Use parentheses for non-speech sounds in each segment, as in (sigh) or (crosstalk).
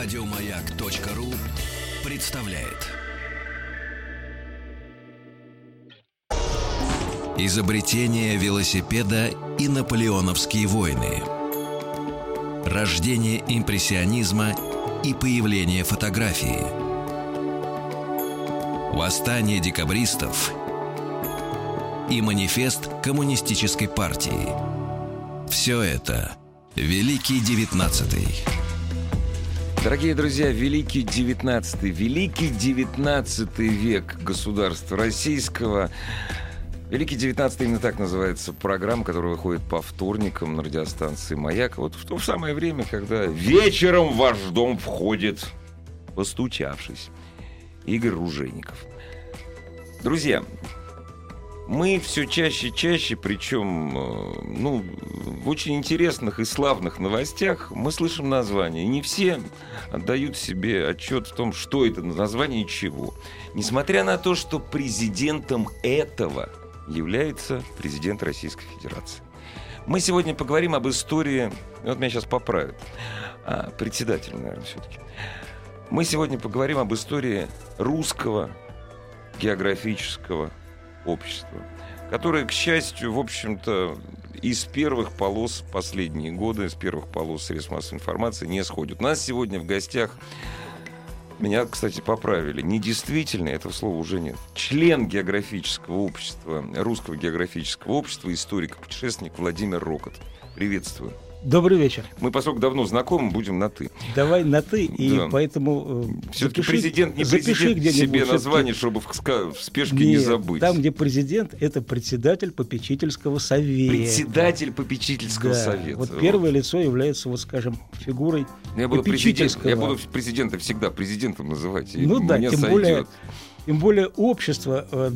Радиомаяк.ру представляет. Изобретение велосипеда и наполеоновские войны. Рождение импрессионизма и появление фотографии. Восстание декабристов и манифест коммунистической партии. Все это Великий Девятнадцатый. Дорогие друзья, Великий девятнадцатый, Великий девятнадцатый век государства российского. Великий девятнадцатый именно так называется программа, которая выходит по вторникам на радиостанции «Маяк». Вот в то самое время, когда вечером в ваш дом входит, постучавшись, Игорь Ружейников. Друзья, мы все чаще и чаще, причем э, ну, в очень интересных и славных новостях, мы слышим названия. И не все отдают себе отчет в том, что это название и чего. Несмотря на то, что президентом этого является президент Российской Федерации. Мы сегодня поговорим об истории, вот меня сейчас поправят, а, председатель, наверное, все-таки. Мы сегодня поговорим об истории русского географического общества, которое, к счастью, в общем-то, из первых полос последние годы, из первых полос средств массовой информации не сходит. У нас сегодня в гостях меня, кстати, поправили. Недействительный, этого слова уже нет. Член географического общества, русского географического общества, историк-путешественник Владимир Рокот. Приветствую. Добрый вечер. Мы, поскольку давно знакомы, будем на «ты». Давай на «ты», и Да. поэтому... э, Все-таки запиши- президент не запиши президент себе название, чтобы в, в спешке не Нет, забыть. Там, где президент, это председатель попечительского совета. Председатель попечительского Да. совета. Вот первое лицо является, вот скажем, фигурой Я буду, попечительского. я буду президента всегда президентом называть. и Ну да, тем сойдет. более, тем более общество, э,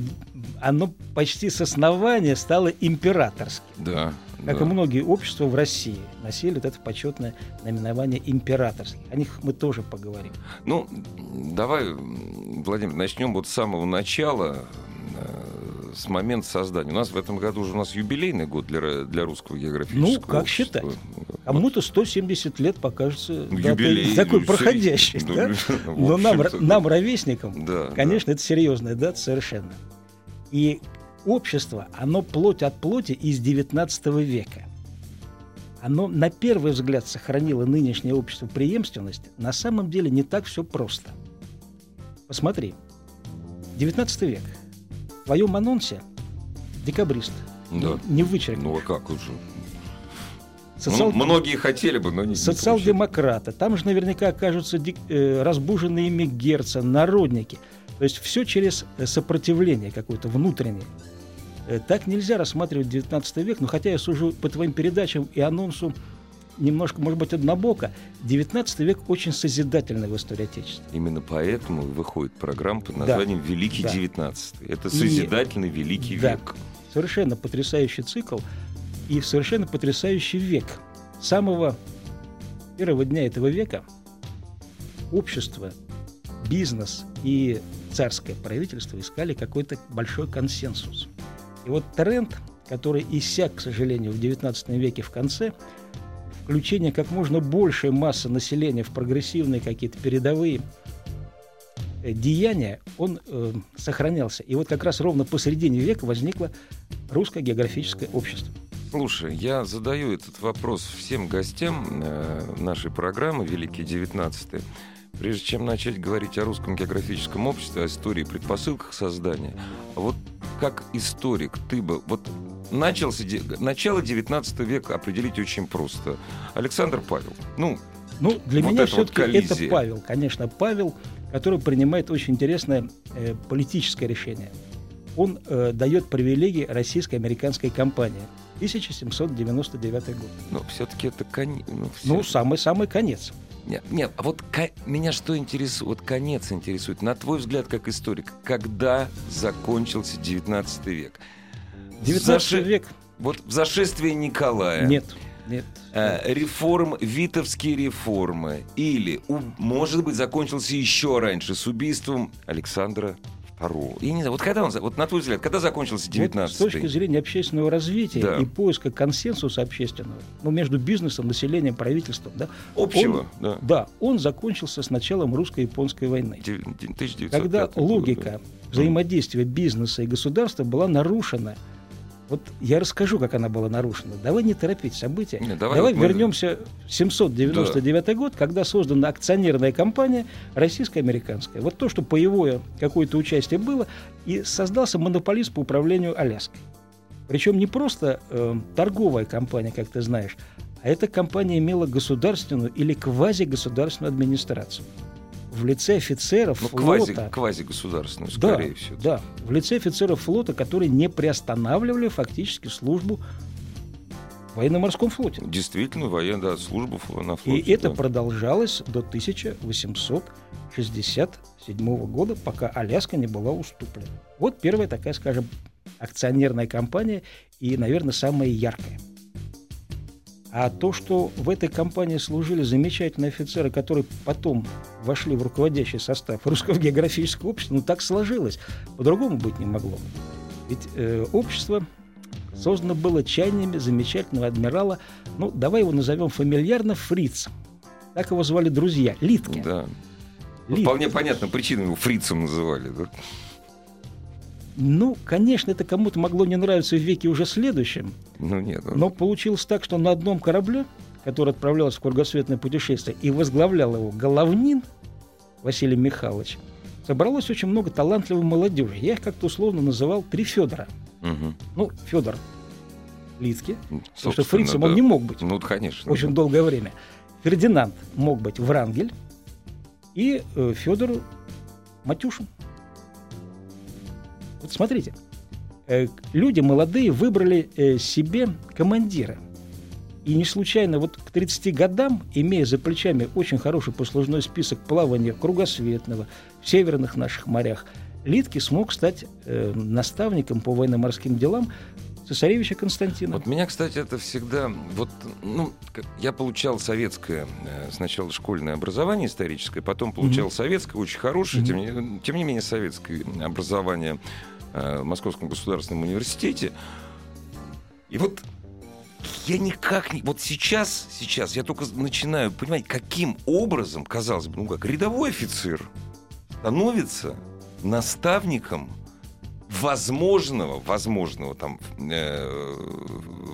оно почти с основания стало императорским. Да. Как да. и многие общества в России носили вот это почетное наименование императорских. О них мы тоже поговорим. Ну, давай, Владимир, начнем вот с самого начала, э, с момента создания. У нас в этом году уже у нас юбилейный год для, для русского географического Ну, как общества. считать? Кому-то 170 лет покажется Ну, юбилей, такой ну, проходящий. да? ну, (laughs) в Но нам, нам, ровесникам, Да, конечно, это серьезная дата совершенно. И общество, оно плоть от плоти из 19 века. Оно на первый взгляд сохранило нынешнее общество преемственность. На самом деле не так все просто. Посмотри. 19 век. В твоем анонсе декабрист. Да. Не, не вычеркнешь. Ну, а как уже? Социал- М- Многие хотели бы, но не, социал-демократы, там же наверняка окажутся дик- э, разбуженные ими герцы, народники. То есть все через э, сопротивление какое-то внутреннее. Э, Так нельзя рассматривать 19 век, но хотя я сужу по твоим передачам и анонсу немножко, может быть, однобоко, 19 век очень созидательный в истории Отечества. Именно поэтому и выходит программа под Да. названием «Великий Да. девятнадцатый». Это И- созидательный Великий Да. век. Совершенно потрясающий цикл и совершенно потрясающий век. С самого первого дня этого века общество, бизнес и царское правительство искали какой-то большой консенсус. И вот тренд, который иссяк, к сожалению, в XIX веке в конце, включение как можно большей массы населения в прогрессивные какие-то передовые э, деяния, он э, сохранялся. И вот как раз ровно посередине века возникло русское географическое общество. Слушай, я задаю этот вопрос всем гостям э, нашей программы «Великий девятнадцатый». Прежде чем начать говорить о русском географическом обществе, о истории и предпосылках создания, вот как историк ты бы... Вот начался, начало 19 века определить очень просто. Александр Павел. Ну, Ну, для Вот меня это вот все-таки это. Павел, конечно, Павел, который принимает очень интересное э, политическое решение. Он э, дает привилегии российско-американской компании. 1799 год. но все-таки это конец. Ну, Ну, всё- самый-самый конец. Нет, нет, а вот ко- меня что интересует? Вот конец интересует. На твой взгляд, как историк, когда закончился 19 век? 19 Заши- век Вот в зашествие Николая. нет, нет. э, реформ, витовские реформы. Или, у- может быть, закончился еще раньше с убийством Александра РУ. Я не знаю, вот когда он, вот на твой взгляд, когда закончился 19 вот С точки зрения общественного развития Да. и поиска консенсуса общественного, ну, между бизнесом, населением, правительством, да, Общего, он, да. да, он закончился с началом русско-японской войны. Дев- 1905 Когда год, логика да. взаимодействия бизнеса и государства была нарушена. Вот я расскажу, как она была нарушена. Давай не торопить события. Не, давай вот мы- вернемся в 799 год, когда создана акционерная компания российско-американская. Вот то, что боевое какое-то участие было, и создался монополист по управлению Аляской. Причем не просто э, торговая компания, как ты знаешь, а эта компания имела государственную или квазигосударственную администрацию. В лице офицеров Ну, квази, флота квази-государственную, да, скорее всего. Да, в лице офицеров флота, которые не приостанавливали фактически службу в военно-морском флоте. Действительно, военная да, служба на флоте. И это да. продолжалось до 1867 года, пока Аляска не была уступлена. Вот первая такая, скажем, акционерная компания и, наверное, самая яркая. А то, что в этой компании служили замечательные офицеры, которые потом вошли в руководящий состав Русского географического общества, ну так сложилось. По-другому быть не могло. Ведь э, общество создано было чаяниями замечательного адмирала, ну, давай его назовем фамильярно Фриц. Так его звали друзья, Литке. Да. Ну, Литке. Вполне понятно, причину его фрицем называли. да. Ну, конечно, это кому-то могло не нравиться в веке уже следующем, Ну нет. ну, но получилось так, что на одном корабле, который отправлялся в кругосветное путешествие, и возглавлял его Головнин Василий Михайлович, собралось очень много талантливой молодежи. Я их как-то условно называл три Федора. мгм. Ну, Федор Литке, потому что фрицем он да. не мог быть. Ну, конечно. очень да. долгое время. Фердинанд мог быть Врангель и э, Федор Матюшин. Вот смотрите, э, люди молодые выбрали э, себе командира. И не случайно вот к 30 годам, имея за плечами очень хороший послужной список плавания кругосветного в северных наших морях, Литки смог стать э, наставником по военно-морским делам цесаревича Константина. Вот меня, кстати, это всегда... Вот, ну, я получал советское э, сначала школьное образование историческое, потом получал советское, очень хорошее, тем, не, тем не менее советское образование э, Московском государственном университете. И вот я никак не... Вот сейчас, сейчас я только начинаю понимать, каким образом, казалось бы, ну как, рядовой офицер становится наставником возможного, возможного там, э,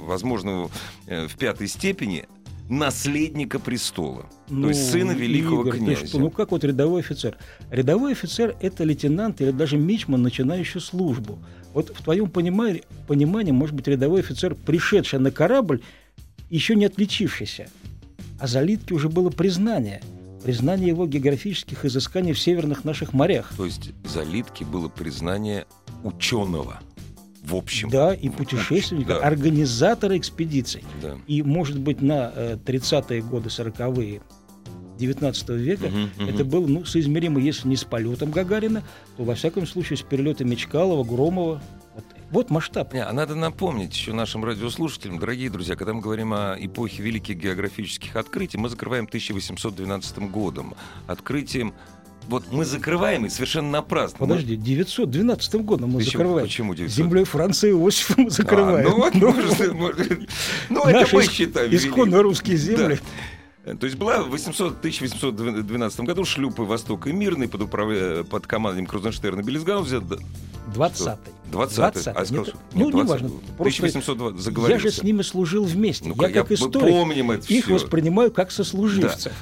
возможного э, в пятой степени наследника престола, то есть сына великого Ну, Игорь, князя. что, ну как вот рядовой офицер? Рядовой офицер – это лейтенант или даже мичман, начинающий службу. Вот в твоем понимании, понимании, может быть, рядовой офицер, пришедший на корабль, еще не отличившийся. А за Литки уже было признание. Признание его географических изысканий в северных наших морях. То есть за Литки было признание ученого в общем. Да, и путешественника, да. организатора экспедиций. Да. И, может быть, на э, 30-е годы, 40-е 19 века мгм. это было ну, соизмеримо, если не с полетом Гагарина, то, во всяком случае, с перелетами Чкалова, Громова. Вот, вот масштаб. Не, а надо напомнить еще нашим радиослушателям, дорогие друзья, когда мы говорим о эпохе великих географических открытий, мы закрываем 1812 годом. Открытием... Вот мы закрываем и совершенно напрасно. Подожди, 912 годом мы Почему- закрываем. почему 900? Землей Франции Иосифа мы А, закрываем. ну вот, (laughs) может, (laughs) может. ну это мы считаем. исконно русские земли. Да. То есть была в 800 1812 году шлюпы «Восток» и «Мирный» под, управля- под командованием Крузенштерна и Беллизгауза. 20-й. 20 А, сказал, Нет, ну, нет, неважно. 20 Просто 1820 Я заговорился. же с ними служил вместе. Ну-ка, я как мы историк помним это их всё. воспринимаю как сослуживцев. Да.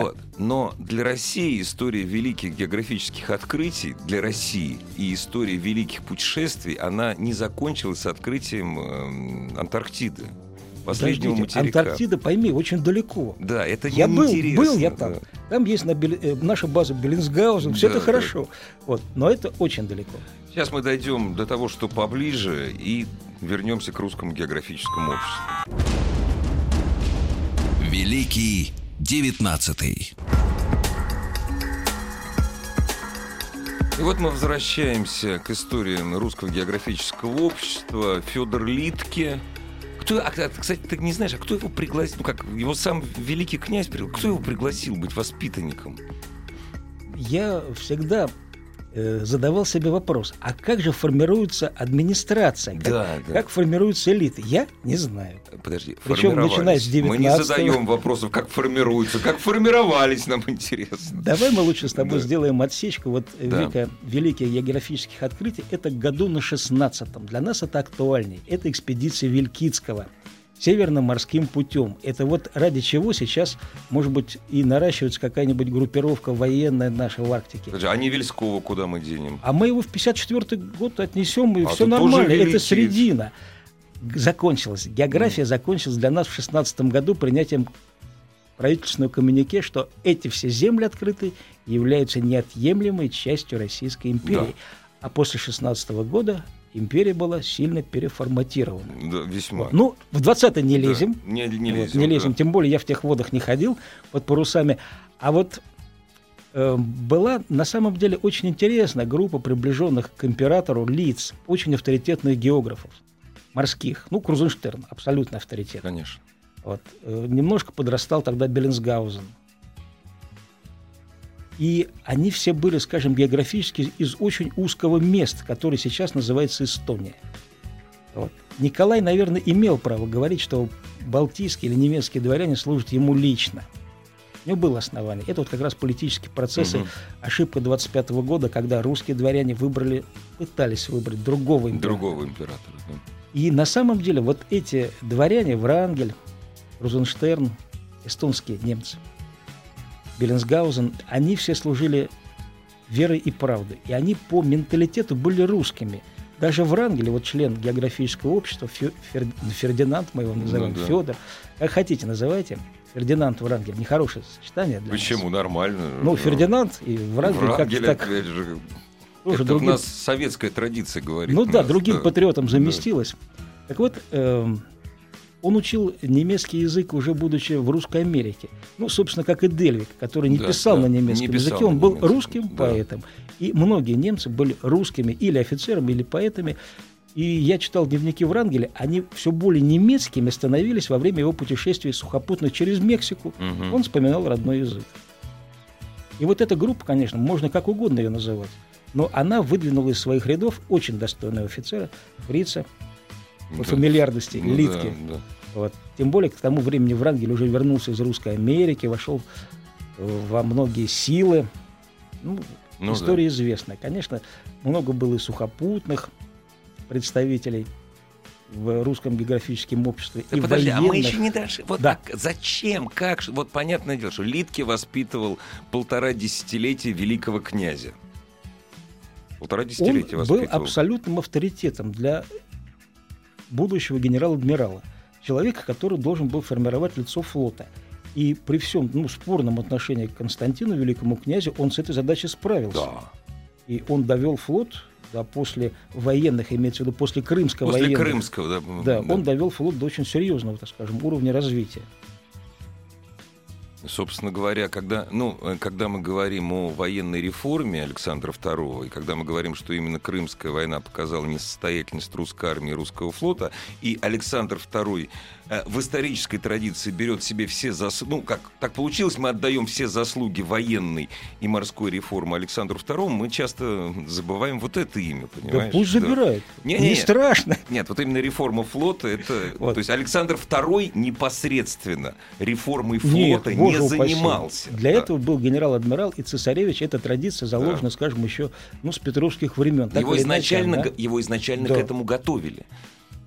Вот. Но для России история великих географических открытий, для России и история великих путешествий, она не закончилась с открытием эм, Антарктиды, последнего Подождите, материка. Антарктида, пойми, очень далеко. Да, это Я был, неинтересно, был я да. там. Там есть на Бел- э, наша база Беллинсгаузен, все Да, это да. хорошо. Вот, но это очень далеко. Сейчас мы дойдем до того, что поближе, и вернемся к русскому географическому обществу. Великий девятнадцатый. И вот мы возвращаемся к истории русского географического общества. Федор Литке. Кто, а, а, кстати, ты не знаешь, а кто его пригласил? Ну как, его сам великий князь пригласил. Кто его пригласил быть воспитанником? Я всегда задавал себе вопрос, а как же формируется администрация? Как, Да, да. как формируются элиты? Я не знаю. Подожди, Причем начиная с Мы не 19-го. задаем вопросов, как формируются, как формировались, нам интересно. Давай мы лучше с тобой Да. сделаем отсечку вот э, Да. века великих географических открытий. Это году на 16-м. Для нас это актуальней. Это экспедиция Вилькицкого северно-морским путем. Это вот ради чего сейчас, может быть, и наращивается какая-нибудь группировка военная наша в Арктике. А Невельского куда мы денем? А мы его в 54 год отнесем, и А все нормально. Это средина. Г- Закончилась. География закончилась для нас в 16 году принятием правительственного коммюнике, что эти все земли открытые являются неотъемлемой частью Российской империи. А после 16 года империя была сильно переформатирована. Да, весьма. Вот. Ну, в 20 не Да, лезем. Не, не Вот, лезем. не лезем. да. Тем более я в тех водах не ходил под парусами. А вот э, была на самом деле очень интересная группа приближенных к императору лиц, очень авторитетных географов морских. Ну, Крузенштерн, абсолютно авторитет. Конечно. Вот. Э, Немножко подрастал тогда Беллинсгаузен. И они все были, скажем, географически из очень узкого места, который сейчас называется Эстония. Вот. Николай, наверное, имел право говорить, что балтийские или немецкие дворяне служат ему лично. У него было основание. Это вот как раз политические процессы, Мгм. ошибка 25 года, когда русские дворяне выбрали, пытались выбрать другого императора. Другого императора. да. И на самом деле вот эти дворяне, Врангель, Розенштерн, эстонские немцы, Беллинсгаузен, они все служили верой и правдой. И они по менталитету были русскими. Даже Врангель, вот член географического общества, Фе- Фер- Фердинанд, мы его называем, Ну да. Федор, как хотите называйте, Фердинанд Врангель, нехорошее сочетание для нас. Почему? Нормально. Ну, Фердинанд и Врангель, Врангель, как-то так же, тоже это другим- у нас советская традиция говорит. Ну да, нас, другим да. патриотом заместилось. Так вот, эм, он учил немецкий язык уже будучи в Русской Америке. Ну, собственно, как и Дельвик, который не Да, писал да, на не немецком писал языке, он был немецком, русским да. поэтом. И многие немцы были русскими или офицерами, или поэтами. И я читал дневники Врангеля, они все более немецкими становились во время его путешествий сухопутных через Мексику. Мгм. Он вспоминал родной язык. И вот эта группа, конечно, можно как угодно ее называть, но она выдвинула из своих рядов очень достойного офицера, фрица, по Да. фамильярности, Ну Литки. да, да. Вот. Тем более к тому времени Врангель уже вернулся из Русской Америки, вошел во многие силы. Ну, Ну история известная. Конечно, много было и сухопутных представителей в русском географическом обществе. Да и подожди, а мы военных. еще не дошли. Вот Да. зачем? Как? Вот понятное дело, что Литке воспитывал полтора десятилетия великого князя. Полтора Он десятилетия был воспитывал. абсолютным авторитетом для будущего генерала-адмирала. Человека, который должен был формировать лицо флота. И при всем ну, спорном отношении к Константину, великому князю, он с этой задачей справился. Да. И он довел флот да, после военных, имеется в виду после крымского После военных. Крымского, да. Да, он довел флот до очень серьезного, так скажем, уровня развития. Собственно говоря, когда, ну, э, когда мы говорим о военной реформе Александра II, и когда мы говорим, что именно Крымская война показала несостоятельность русской армии и русского флота, и Александр II э, в исторической традиции берет себе все заслуги, ну, как так получилось, мы отдаем все заслуги военной и морской реформы Александру II, мы часто забываем вот это имя, понимаешь? да пусть забирает. Не, Не, не, страшно. Нет, вот именно реформа флота, это... Вот. То есть Александр II непосредственно реформой Нет, флота боже не упаси. занимался. Для Да. этого был генерал-адмирал и цесаревич. Эта традиция заложена, скажем, еще ну, с петровских времен. Так его иначе, изначально, она- г- его изначально Да. к этому готовили.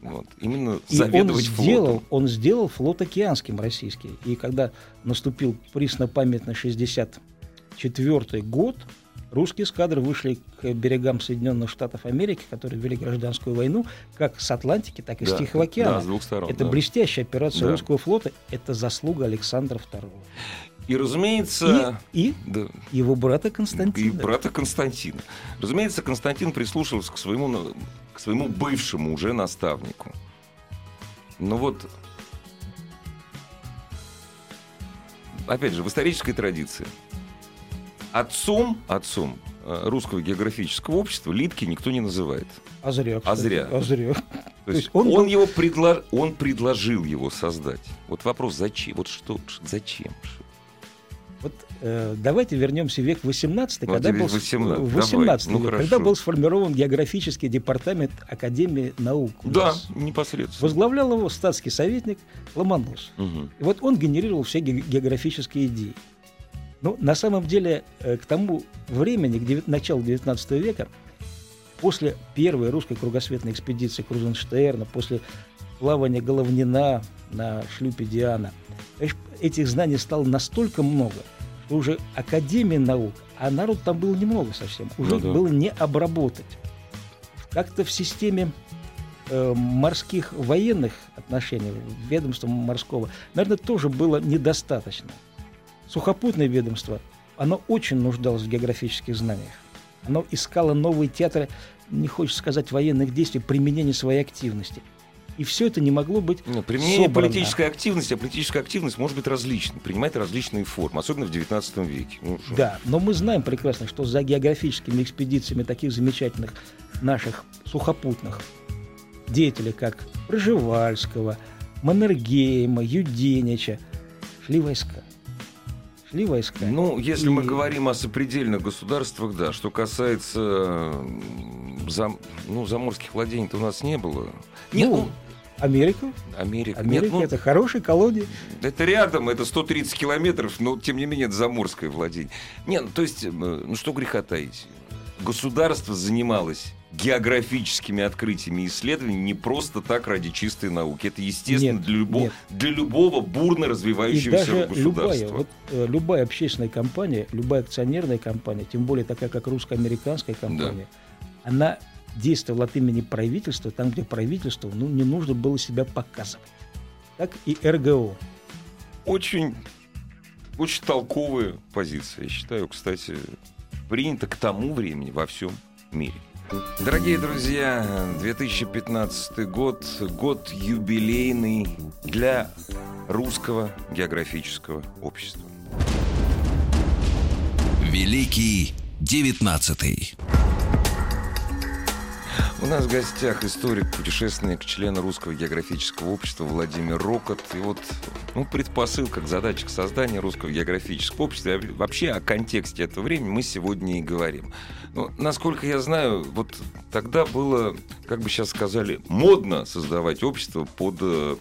Вот. Именно И он заведовать сделал, флотом. он сделал флот океанским российский. И когда наступил преснопамятный 64 год, русские эскадры вышли к берегам Соединенных Штатов Америки, которые вели гражданскую войну, как с Атлантики, так и с Да, Тихого океана. да, с двух сторон, Это да. блестящая операция Да. русского флота. Это заслуга Александра II. И, разумеется... И, да, и его брата и Константина. брата Константина. Разумеется, Константин прислушивался к своему, к своему бывшему уже наставнику. Но вот, опять же, в исторической традиции отцом, отцом э, русского географического общества Литки никто не называет. А зря. А кстати, зря. А зря. (laughs) То есть есть он, он был- его предло- он предложил его создать. Вот вопрос, зачем? Вот что, зачем? Вот э, давайте вернемся в век 18, Вот когда был, 18, 18 давай, ну, век, хорошо. когда был сформирован географический департамент Академии наук. Да, нас. непосредственно. Возглавлял его статский советник Ломонос. Мгм. И вот он генерировал все ге- географические идеи. Ну, на самом деле, э, к тому времени, к началу XIX века, после первой русской кругосветной экспедиции Крузенштерна, после плавания Головнина на шлюпе Диана, этих знаний стало настолько много, что уже Академия наук, а народ там было немного совсем, уже Ну их да. было не обработать. Как-то в системе э, морских военных отношений, ведомства морского, наверное, тоже было недостаточно. Сухопутное ведомство, оно очень нуждалось в географических знаниях. Оно искало новые театры, не хочется сказать военных действий, применения своей активности. И все это не могло быть Ну, Применение собрано. политической активности, а политическая активность может быть различной, принимает различные формы, особенно в XIX веке. Ну, что? Да, но мы знаем прекрасно, что за географическими экспедициями таких замечательных наших сухопутных деятелей, как Пржевальского, Маннергейма, Юденича, шли войска. Шли войска. Ну, если И- мы говорим о сопредельных государствах, да. Что касается зам- ну, заморских владений-то у нас не было. Нет, Ну, ну, Америка. Америка. Америка Нет, ну, это хорошая колония. Это рядом, это 130 километров, но тем не менее это заморское владение. Нет, ну, то есть, ну что греха таить. Государство занималось географическими открытиями и исследованиями не просто так ради чистой науки. Это естественно Нет, для, любого, нет. для любого бурно И развивающегося даже любая, государства. вот, э, любая общественная компания, любая акционерная компания, тем более такая, как русско-американская компания, она действовала от имени правительства, там, где правительству ну, не нужно было себя показывать. Так и РГО. Очень, очень толковая позиция. Я считаю, кстати, принято к тому времени во всем мире. Дорогие друзья, 2015 год, год юбилейный для русского географического общества. Великий девятнадцатый. У нас в гостях историк, путешественник, член Русского географического общества Владимир Рокот. И вот ну, предпосылка к задаче к созданию Русского географического общества, вообще о контексте этого времени мы сегодня и говорим. Ну, насколько я знаю, вот тогда было, как бы сейчас сказали, модно создавать общество под э,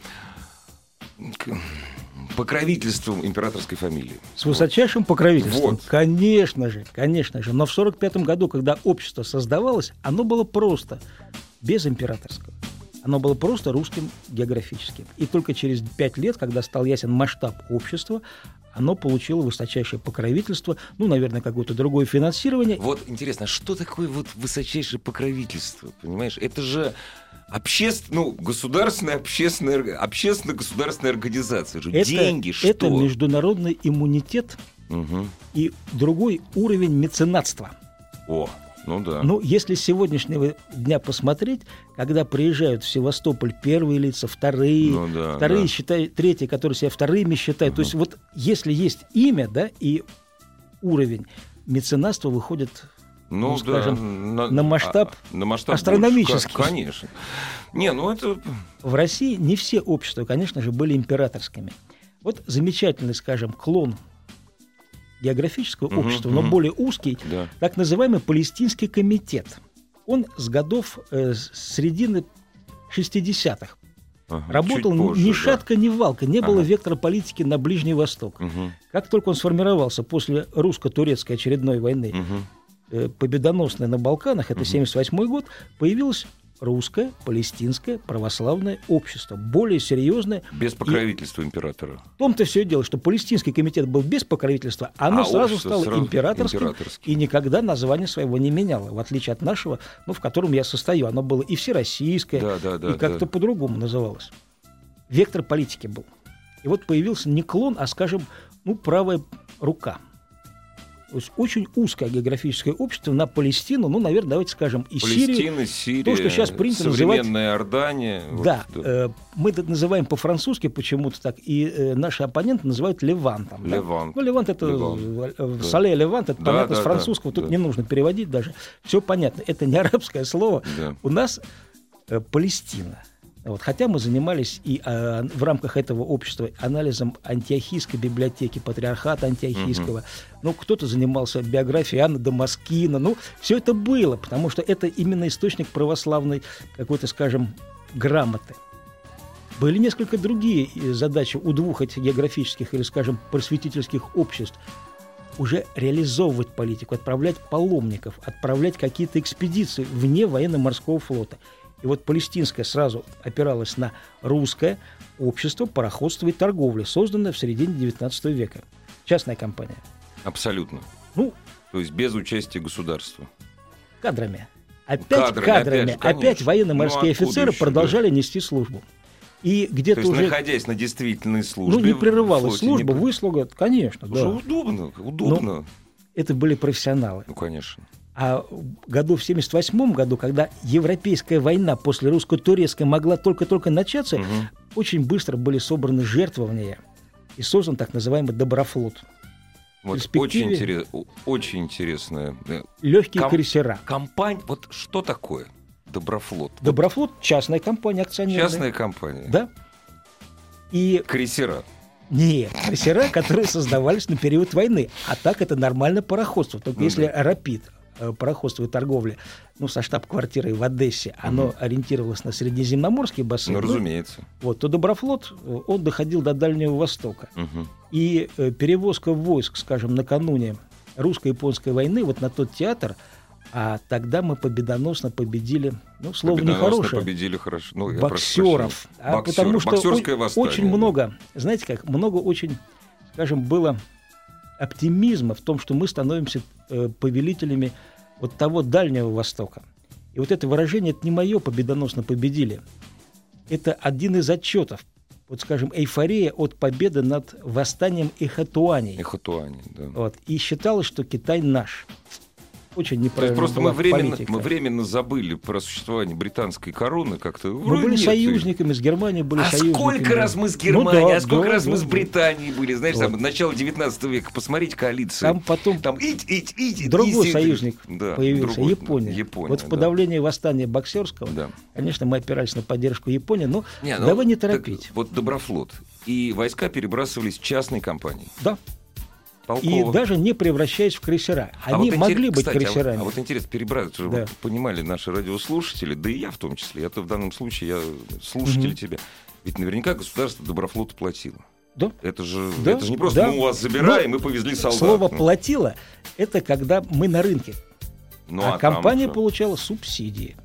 покровительством императорской фамилии. С высочайшим покровительством. Вот. Конечно же, конечно же. Но в 1945 году, когда общество создавалось, оно было просто, без императорского. Оно было просто русским географическим. И только через пять лет, когда стал ясен масштаб общества, оно получило высочайшее покровительство, ну, наверное, какое-то другое финансирование. Вот интересно, а что такое вот высочайшее покровительство? Понимаешь, это же общественная, ну, государственная общественная, общественно-государственная организация. Же Это, деньги, что? это международный иммунитет Мгм. и другой уровень меценатства. О, ну да. Ну, если с сегодняшнего дня посмотреть, когда приезжают в Севастополь первые лица, вторые, Ну да, вторые да. считают, третьи, которые себя вторыми считают. То есть вот если есть имя, да, и уровень меценатства выходит ну, ну, да, скажем, на масштаб а, на масштаб астрономический. больше, конечно. Не, ну это... В России не все общества, конечно же, были императорскими. Вот замечательный, скажем, клон географического Мгм, общества, но мгм. более узкий, Да. так называемый Палестинский комитет. Он с годов э, с середины 60-х Ага, работал позже, ни да. шатка, ни валка, не было Ага. вектора политики на Ближний Восток. Мгм, Как только он сформировался после русско-турецкой очередной войны, мгм. Э, победоносной на Балканах, это 78 год, появилось русское, палестинское православное общество, более серьезное. Без покровительства императора. В том-то все и дело, что палестинский комитет был без покровительства, оно А сразу стало сразу императорским, императорским. и никогда название своего не меняло, в отличие от нашего, ну, в котором я состою. Оно было и всероссийское, Да, да, да, и как-то да. по-другому называлось. Вектор политики был. И вот появился не клон, а, скажем, ну, правая рука. То есть очень узкое географическое общество на Палестину, ну, наверное, давайте скажем, и Сирию. Палестина, Сирия, то, что сейчас принято называть- современная Иордания. вот, Да, э, мы это называем по-французски почему-то так, и э, наши оппоненты называют Левантом. да. Левант. Ну, Левант это Левант. э, Да. Сале Левант, это Да, понятно, да, с да, французского тут да. не нужно переводить даже. Все понятно. Это не арабское слово. Да. У нас э, Палестина. Вот. Хотя мы занимались и э, в рамках этого общества анализом антиохийской библиотеки, патриархата антиохийского. Угу. Ну, кто-то занимался биографией Анны Дамаскина. Ну, все это было, потому что это именно источник православной какой-то, скажем, грамоты. Были несколько другие э, задачи у двух этих географических или, скажем, просветительских обществ уже реализовывать политику, отправлять паломников, отправлять какие-то экспедиции вне военно-морского флота. И вот палестинская сразу опиралась на русское общество пароходства и торговли, созданное в середине XIX века. Частная компания. Абсолютно. Ну, То есть без участия государства. Кадрами. Опять кадрами, кадрами. Опять, опять военно-морские ну, офицеры продолжали да? нести службу. И где-то уже... находясь на действительной службе... Ну, не прерывалась служба, не... выслуга, конечно, да. удобно, удобно. Но это были профессионалы. Ну, конечно. А году в 78 году, когда европейская война после русско-турецкой могла только-только начаться, угу. очень быстро были собраны жертвования и создан так называемый Доброфлот. Вот очень, интерес, очень интересная. Легкие Ком- крейсера. Компания, вот что такое Доброфлот? Доброфлот частная компания акционерная. Частная компания. Да. И крейсера. Нет, крейсера, которые создавались на период войны. А так это нормально пароходство. Только ну, если да. «Рапид», э, пароходство и торговля, ну, со штаб-квартирой в Одессе, оно угу. ориентировалось на Средиземноморский бассейн. Ну, разумеется. Вот, то Доброфлот, э, он доходил до Дальнего Востока. Угу. И э, перевозка войск, скажем, накануне русско-японской войны, вот на тот театр – а тогда мы победоносно победили, ну, слово нехорошее. победили хорошо. Ну, боксеров. А Боксер, потому что Боксерское восстание, очень много, знаете как, много очень, скажем, было оптимизма в том, что мы становимся э, повелителями вот того Дальнего Востока. И вот это выражение, это не мое победоносно победили. Это один из отчетов. Вот, скажем, эйфория от победы над восстанием Эхатуани. Эхатуани, да. Вот. И считалось, что Китай наш очень неправильно. То есть просто мы временно, мы временно забыли про существование британской короны как-то. Мы были нет. союзниками, с Германией были а союзниками. сколько раз мы с Германией, ну, да, а сколько да, раз да, мы с Британией были, знаешь, вот. там, начало 19 века, посмотрите коалиции. Там потом там, ить, ить, ить, другой ить, союзник да, появился, другой, Япония. Япония. Вот в подавлении да. восстания боксерского, да. конечно, мы опирались на поддержку Японии, но не, ну, давай не торопить. Так, вот Доброфлот. И войска перебрасывались в частные компании. Да. Толково. И даже не превращаясь в крейсера. А Они а вот могли интерес, быть кстати, крейсерами. А, вот, а вот интересно, перебрать, чтобы да. понимали наши радиослушатели, да и я в том числе. Это в данном случае я слушатель угу. тебя. Ведь наверняка государство Доброфлоту платило. Да. Это же, да, это же не просто да. мы у вас забираем, Но мы повезли солдат. Слово ну. «платило» — это когда мы на рынке. Ну, а, а компания получала субсидии.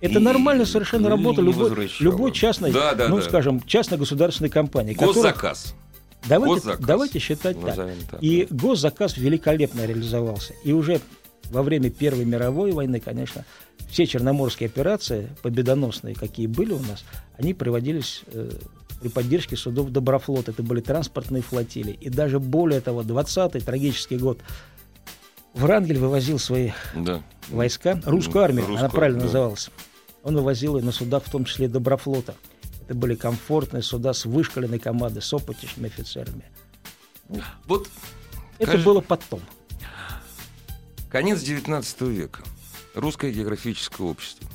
Это и нормально совершенно работа любой, любой частной, да, да, ну, да. скажем, частно-государственной компании. Госзаказ. Которая, Давайте, давайте считать так. так. И госзаказ великолепно реализовался. И уже во время Первой мировой войны, конечно, все черноморские операции, победоносные, какие были у нас, они проводились э, при поддержке судов Доброфлота. Это были транспортные флотилии. И даже более того, 20-й трагический год Врангель вывозил свои да. войска, русскую армию, Русскую, она правильно да. называлась. Он вывозил ее на судах, в том числе Доброфлота. Это были комфортные суда с вышкаленной командой, с опытными офицерами. Вот это скажи, было потом. Конец 19 века. Русское географическое общество.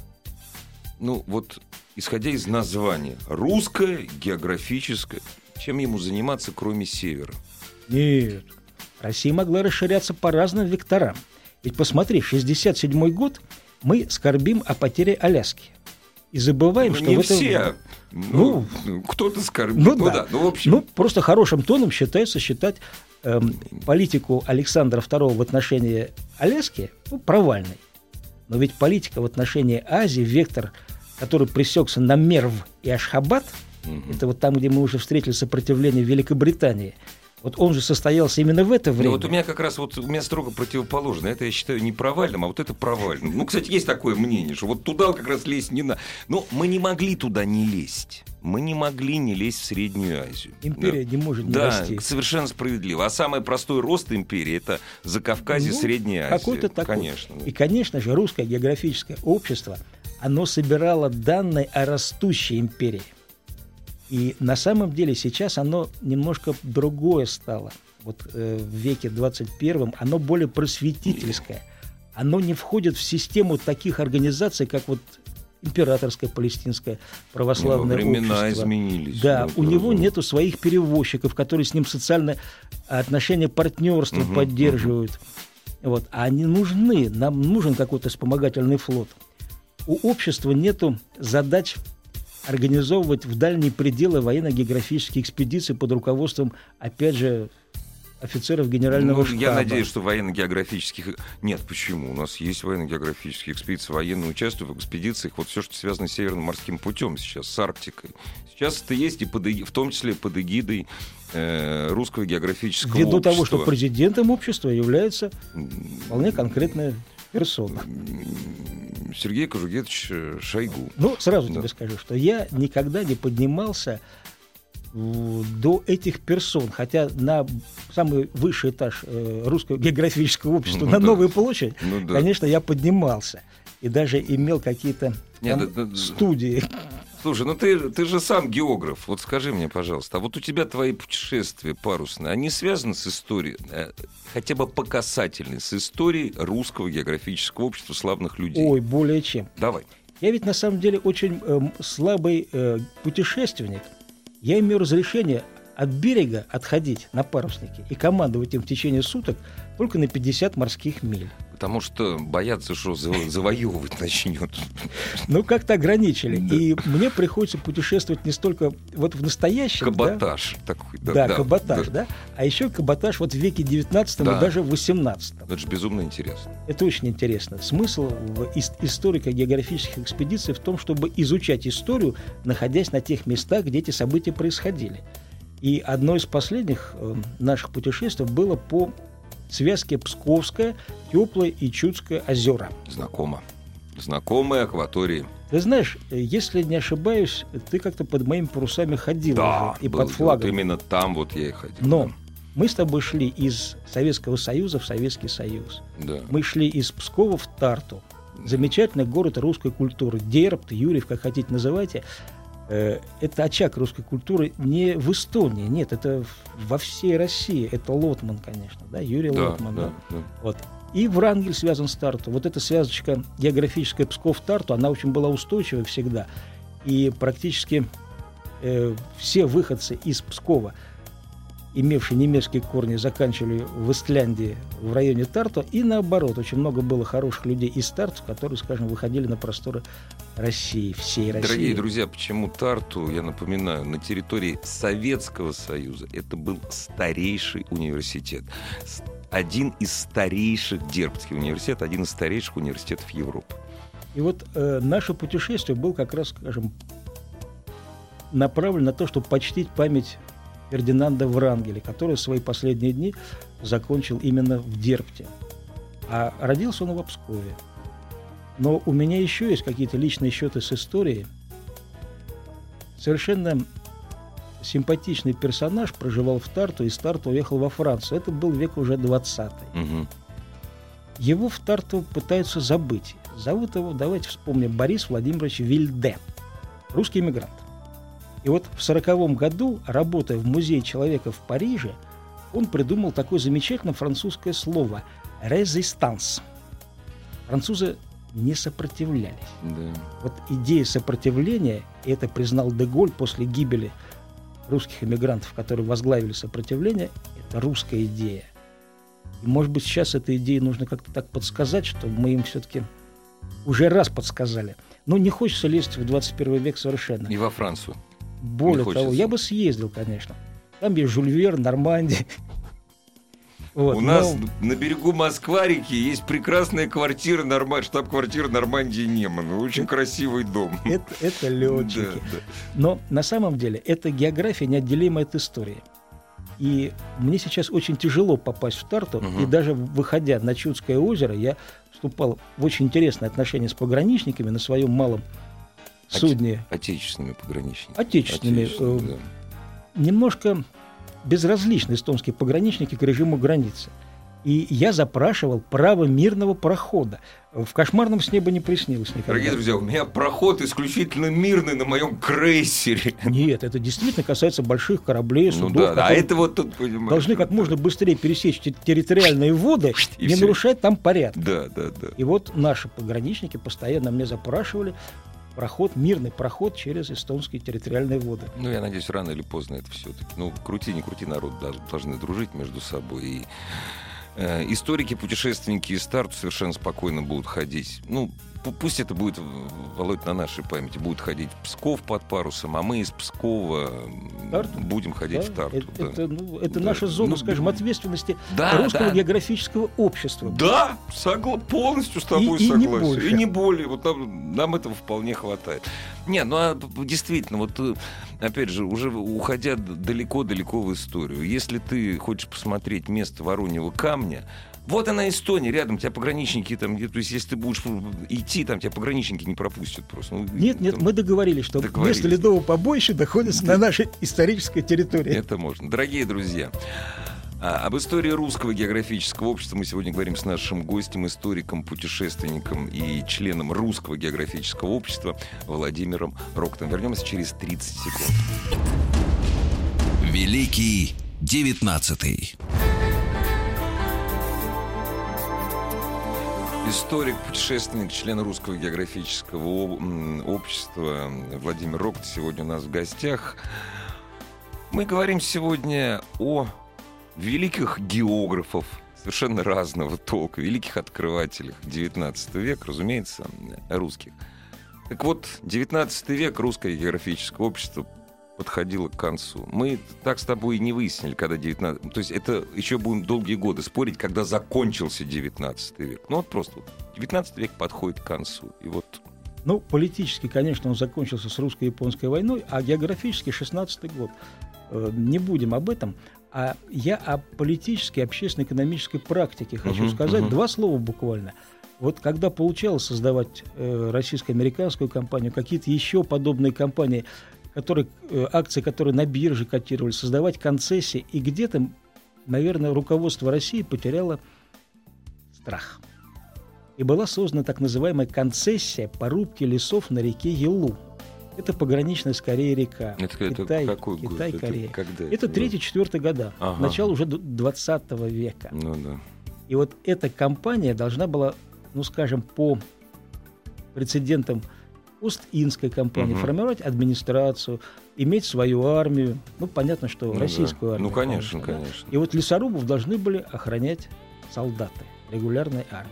Ну, вот, исходя из названия, русское географическое, чем ему заниматься, кроме севера? Нет. Россия могла расширяться по разным векторам. Ведь посмотри, 67 год мы скорбим о потере Аляски. И забываем, ну, что не в этом... все. Ну, ну кто-то скорбит. Ну, ну да. да. Ну, в общем... ну, просто хорошим тоном считается считать эм, политику Александра II в отношении Аляски ну, провальной. Но ведь политика в отношении Азии, вектор, который пресекся на Мерв и Ашхабад, угу. это вот там, где мы уже встретили сопротивление Великобритании – вот он же состоялся именно в это время. Ну, вот у меня как раз вот у меня строго противоположно. Это я считаю не провальным, а вот это провальным. Ну, кстати, есть такое мнение, что вот туда как раз лезть не надо. Но мы не могли туда не лезть. Мы не могли не лезть в Среднюю Азию. Империя да. не может не да, расти. Да, совершенно справедливо. А самый простой рост империи – это Закавказье, ну, Средняя Азия. Какой-то такой. Конечно. И, конечно же, русское географическое общество, оно собирало данные о растущей империи. И на самом деле сейчас оно немножко другое стало. Вот э, в веке 21 оно более просветительское. Оно не входит в систему таких организаций, как вот императорское палестинское православное ну, времена общество. изменились. Да, у него нету своих перевозчиков, которые с ним социальные отношения партнерства Мгм, поддерживают. Вот. А они нужны, нам нужен какой-то вспомогательный флот. У общества нету задач организовывать в дальние пределы военно-географические экспедиции под руководством, опять же, офицеров генерального Ну, штаба. Я надеюсь, что военно-географических... Нет, почему? У нас есть военно-географические экспедиции, военные участвуют в экспедициях. Вот все, что связано с Северным морским путем сейчас, с Арктикой. Сейчас это есть, и под, в том числе под эгидой э, Русского географического Ввиду общества. того, что президентом общества является вполне конкретная персона. Сергей Кожугетович э, Шойгу. Ну, сразу Да. тебе скажу, что я никогда не поднимался до этих персон, хотя на самый высший этаж э, русского географического общества, Ну на да. Новую площадь, Ну да. конечно, я поднимался. И даже имел какие-то Нет, это- это- студии. Слушай, ну ты, ты же сам географ. Вот скажи мне, пожалуйста, а вот у тебя твои путешествия парусные, они связаны с историей, э, хотя бы по касательной, с историей русского географического общества славных людей? Ой, более чем. Давай. Я ведь на самом деле очень эм, слабый э, путешественник. Я имею разрешение от берега отходить на паруснике и командовать им в течение суток только на 50 морских миль. Потому что боятся, что заво- завоевывать (laughs) начнет. Ну, как-то ограничили. Да. И мне приходится путешествовать не столько вот в настоящем, да, Каботаж такой. да, каботаж, да, а еще каботаж вот в веке 19 Да. и даже в 18 Это же безумно интересно. Это очень интересно. Смысл в ис- историко-географических экспедиций в том, чтобы изучать историю, находясь на тех местах, где эти события происходили. И одно из последних э, наших путешествий было по связке Псковская, Теплое и Чудское озера. Знакомо. Знакомые акватории. Ты знаешь, э, если не ошибаюсь, ты как-то под моими парусами ходил Да, уже и был- под флагом. Вот именно там вот я и ходил. Но мы с тобой шли из Советского Союза в Советский Союз. Да. Мы шли из Пскова в Тарту. Замечательный город русской культуры. Дербт, Юрьев, как хотите называйте. Э, Это очаг русской культуры не в Эстонии, нет, это во всей России. Это Лотман, конечно, да, Юрий Да, Лотман. да, да. да. Вот. И Врангель связан с Тарту. Вот эта связочка географическая Псков-Тарту, она очень была устойчивой всегда. И практически э, все выходцы из Пскова, имевшие немецкие корни, заканчивали в Истляндии в районе Тарту. И наоборот, очень много было хороших людей из Тарту, которые, скажем, выходили на просторы России, всей России. Дорогие друзья, почему Тарту, я напоминаю, на территории Советского Союза это был старейший университет. Один из старейших Дербцкий университет, один из старейших университетов Европы. И вот э, наше путешествие было как раз, скажем, направлено на то, чтобы почтить память Фердинанда Врангеля, который свои последние дни закончил именно в Дербте. А родился он в Пскове. Но у меня еще есть какие-то личные счеты с историей. Совершенно симпатичный персонаж проживал в Тарту, и из Тарту уехал во Францию. Это был век уже 20 Мгм. его в Тарту пытаются забыть. Зовут его, давайте вспомним, Борис Владимирович Вильде, русский иммигрант. И вот в сороковом году, работая в Музее человека в Париже, он придумал такое замечательное французское слово «резистанс». Французы не сопротивлялись. Да. Вот идея сопротивления, и это признал Деголь после гибели русских эмигрантов, которые возглавили сопротивление, это русская идея. И, может быть, сейчас этой идее нужно как-то так подсказать, чтобы мы им все-таки уже раз подсказали. Но не хочется лезть в 21 век совершенно. И во Францию. Более того, я бы съездил, конечно. Там есть Жюль Верн, Нормандия. Вот, У но- нас на берегу Москва-реки есть прекрасная квартира, Норман... штаб-квартира Нормандии Немана. Очень красивый дом. это, это летчики. (laughs) Да, да. Но на самом деле это география неотделимая от истории. И мне сейчас очень тяжело попасть в Тарту, Мгм. и даже выходя на Чудское озеро, я вступал в очень интересные отношения с пограничниками на своем малом судне, Отечественными пограничниками. отечественными. Отечественными, э, да. Немножко безразличны эстонские пограничники к режиму границы. И я запрашивал право мирного прохода. В кошмарном с неба не приснилось никогда. Дорогие друзья, у меня проход исключительно мирный на моем крейсере. Нет, это действительно касается больших кораблей, Ну судов, да, да, а это вот тут, понимаешь, должны как можно быстрее пересечь те- территориальные воды, И не всё. нарушать там порядок. Да, да, да. И вот наши пограничники постоянно мне запрашивали, проход, мирный проход через эстонские территориальные воды. Ну, я надеюсь, рано или поздно это все-таки. Ну, крути, не крути, народ должны дружить между собой. И э, историки, путешественники из Старту совершенно спокойно будут ходить. Ну, пусть это будет, Володь, на нашей памяти, будет ходить в Псков под парусом, а мы из Пскова Тарту? будем ходить да? в Тарту. Это, да. это, ну, это да. наша зона, ну, скажем, ответственности да, русского да. географического общества. Да, согла- полностью с тобой и, согласен. И не, больше. и не более. Вот нам, нам этого вполне хватает. Не, ну а действительно, вот опять же, уже уходя далеко-далеко в историю, если ты хочешь посмотреть место Вороньего камня, вот она Эстония, рядом, тебя пограничники там, то есть если ты будешь идти, там тебя пограничники не пропустят просто. Ну, нет, нет, там... мы договорились, что договорились. место ледового побоища находится да. на нашей исторической территории. Это можно. Дорогие друзья, а, об истории русского географического общества мы сегодня говорим с нашим гостем, историком, путешественником и членом русского географического общества Владимиром Роктом. Вернемся через 30 секунд. Великий девятнадцатый. Историк, путешественник, член Русского географического общества Владимир Рокт сегодня у нас в гостях. Мы говорим сегодня о великих географов совершенно разного толка, великих открывателях XIX века, разумеется, русских. Так вот, XIX век, русское географическое общество подходила к концу. Мы так с тобой и не выяснили, когда 19... То есть это еще будем долгие годы спорить, когда закончился 19 век. Ну вот просто вот 19 век подходит к концу. И вот ну, политически, конечно, он закончился с русско-японской войной, а географически 16 год. Э, не будем об этом. А я о политической, общественно-экономической практике хочу uh-huh, сказать. Uh-huh. Два слова буквально. Вот когда получалось создавать э, российско-американскую компанию, какие-то еще подобные компании, которые, э, акции, которые на бирже котировали, создавать концессии. И где-то, наверное, руководство России потеряло страх. И была создана так называемая концессия по рубке лесов на реке Елу. Это пограничная с Кореей река. Это, Китай, это какой Китай, год? Корея. Это, когда это, это третий-четвертый года. Ага. Начало уже 20 века. Ну да. И вот эта компания должна была, ну скажем, по прецедентам Ост-Индской компании, угу. формировать администрацию, иметь свою армию. Ну, понятно, что ну, российскую да. армию. Ну, конечно, конечно, конечно. И вот лесорубов должны были охранять солдаты регулярной армии.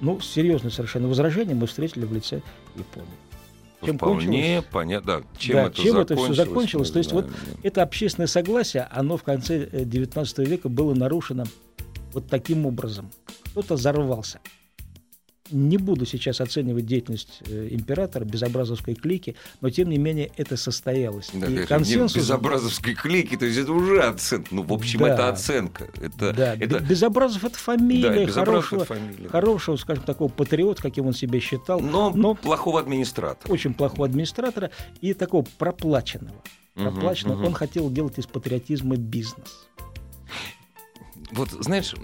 Ну, серьезное совершенно возражение мы встретили в лице Японии. Чем Вполне понятно, да, чем, да, это, чем это все закончилось. То есть вот это общественное согласие, оно в конце XIX э, века было нарушено вот таким образом. Кто-то взорвался не буду сейчас оценивать деятельность э, императора, безобразовской клики, но тем не менее это состоялось. Да, и консенсус... Безобразовской клики, то есть это уже оценка. Ну, в общем, да. это оценка. Это, да, это... Безобразов это фамилия, да, хорошего, это фамилия. хорошего, скажем, такого патриота, каким он себя считал. Но, но плохого администратора. Очень плохого администратора и такого проплаченного. Проплаченного. Угу, угу. Он хотел делать из патриотизма бизнес вот, знаешь,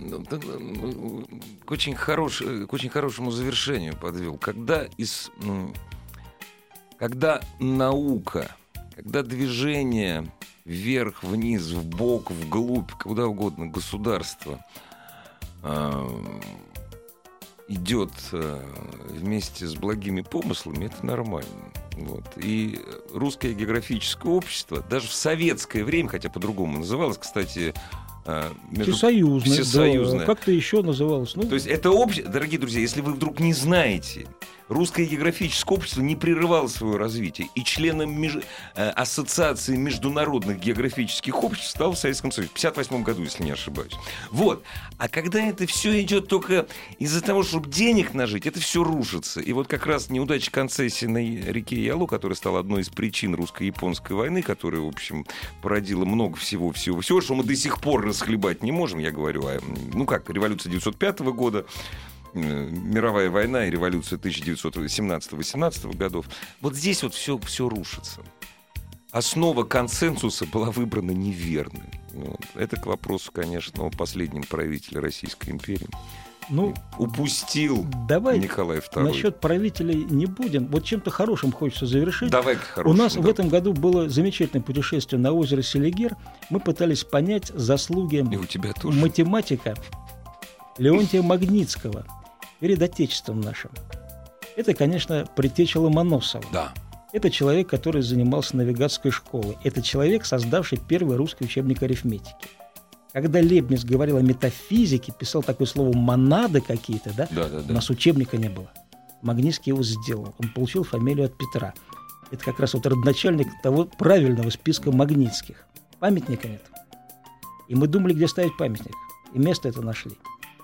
к очень, хорош, к очень хорошему завершению подвел. Когда, из, когда наука, когда движение вверх, вниз, в бок, вглубь, куда угодно, государство э, идет э, вместе с благими помыслами, это нормально. Вот. И русское географическое общество, даже в советское время, хотя по-другому называлось, кстати, между... Всесоюзное. Всесоюзное. Да, как-то еще называлось. Ну... То есть это общее, дорогие друзья, если вы вдруг не знаете, русское географическое общество не прерывало свое развитие, и членом меж... Э, Ассоциации международных географических обществ стал в Советском Союзе в 1958 году, если не ошибаюсь. Вот. А когда это все идет только из-за того, чтобы денег нажить, это все рушится. И вот как раз неудача концессии на реке Ялу, которая стала одной из причин русско-японской войны, которая, в общем, породила много всего-всего-всего, что мы до сих пор расхлебать не можем, я говорю, а, ну как, революция 905 года, мировая война и революция 1917-18 годов. Вот здесь вот все, все рушится. Основа консенсуса была выбрана неверной. Вот. Это к вопросу, конечно, о последнем правителе Российской империи. Ну, упустил давай Николай II. Насчет правителей не будем. Вот чем-то хорошим хочется завершить. Давай хорошим, У нас да. в этом году было замечательное путешествие на озеро Селигер. Мы пытались понять заслуги И у тебя тоже. математика Леонтия Магнитского перед Отечеством нашим. Это, конечно, предтеча Ломоносова. Да. Это человек, который занимался навигатской школой. Это человек, создавший первый русский учебник арифметики. Когда Лебниц говорил о метафизике, писал такое слово «монады» какие-то, да? Да, да, У да. нас учебника не было. Магнитский его сделал. Он получил фамилию от Петра. Это как раз вот родоначальник того правильного списка магнитских. Памятника нет. И мы думали, где ставить памятник. И место это нашли.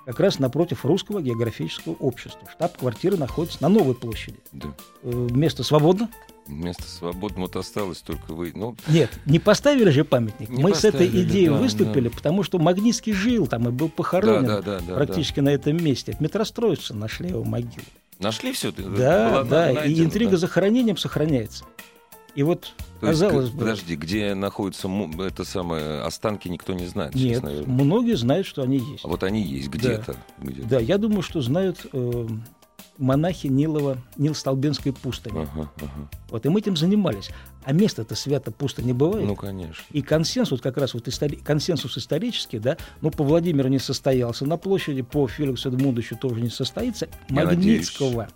Как раз напротив Русского географического общества. Штаб-квартира находится на Новой площади. Да. Э, Место свободно? Место свободно вот осталось только вы. Ну, Нет, не поставили же памятник. Не Мы с этой идеей да, выступили, потому что Магнитский жил там и был похоронен да, да, да, практически на этом месте. В метростроице нашли его могилу. нашли все? Да, да, и интрига захоронением сохраняется. И вот, То есть, казалось к- бы, Подожди, где находятся это самое останки, никто не знает. нет, сейчас, наверное. многие знают, что они есть. А вот они есть где-то. где-то. Да, я думаю, что знают э, монахи Нилова, Нил-Столбенской пустыни. Ага, ага. Вот, и мы этим занимались. А место-то свято пусто не бывает. Ну, конечно. И консенсус, как раз вот истори- консенсус исторический, да, ну, по Владимиру не состоялся, на площади по Феликсу Эдмундовичу тоже не состоится. Я Магнитского.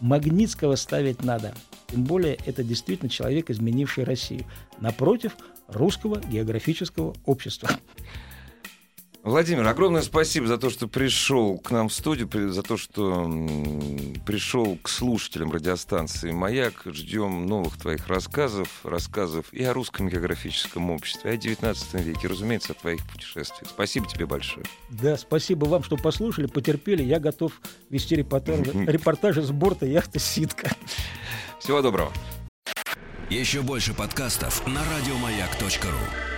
Магнитского ставить надо. Тем более, это действительно человек, изменивший Россию. Напротив русского географического общества. Владимир, огромное спасибо за то, что пришел к нам в студию, за то, что пришел к слушателям радиостанции «Маяк». Ждем новых твоих рассказов, рассказов и о русском географическом обществе, и о 19 веке, разумеется, о твоих путешествиях. Спасибо тебе большое. Да, спасибо вам, что послушали, потерпели. Я готов вести репортажи, (laughs) репортажи с борта яхты «Ситка». Всего доброго. Еще больше подкастов на радиомаяк.ру.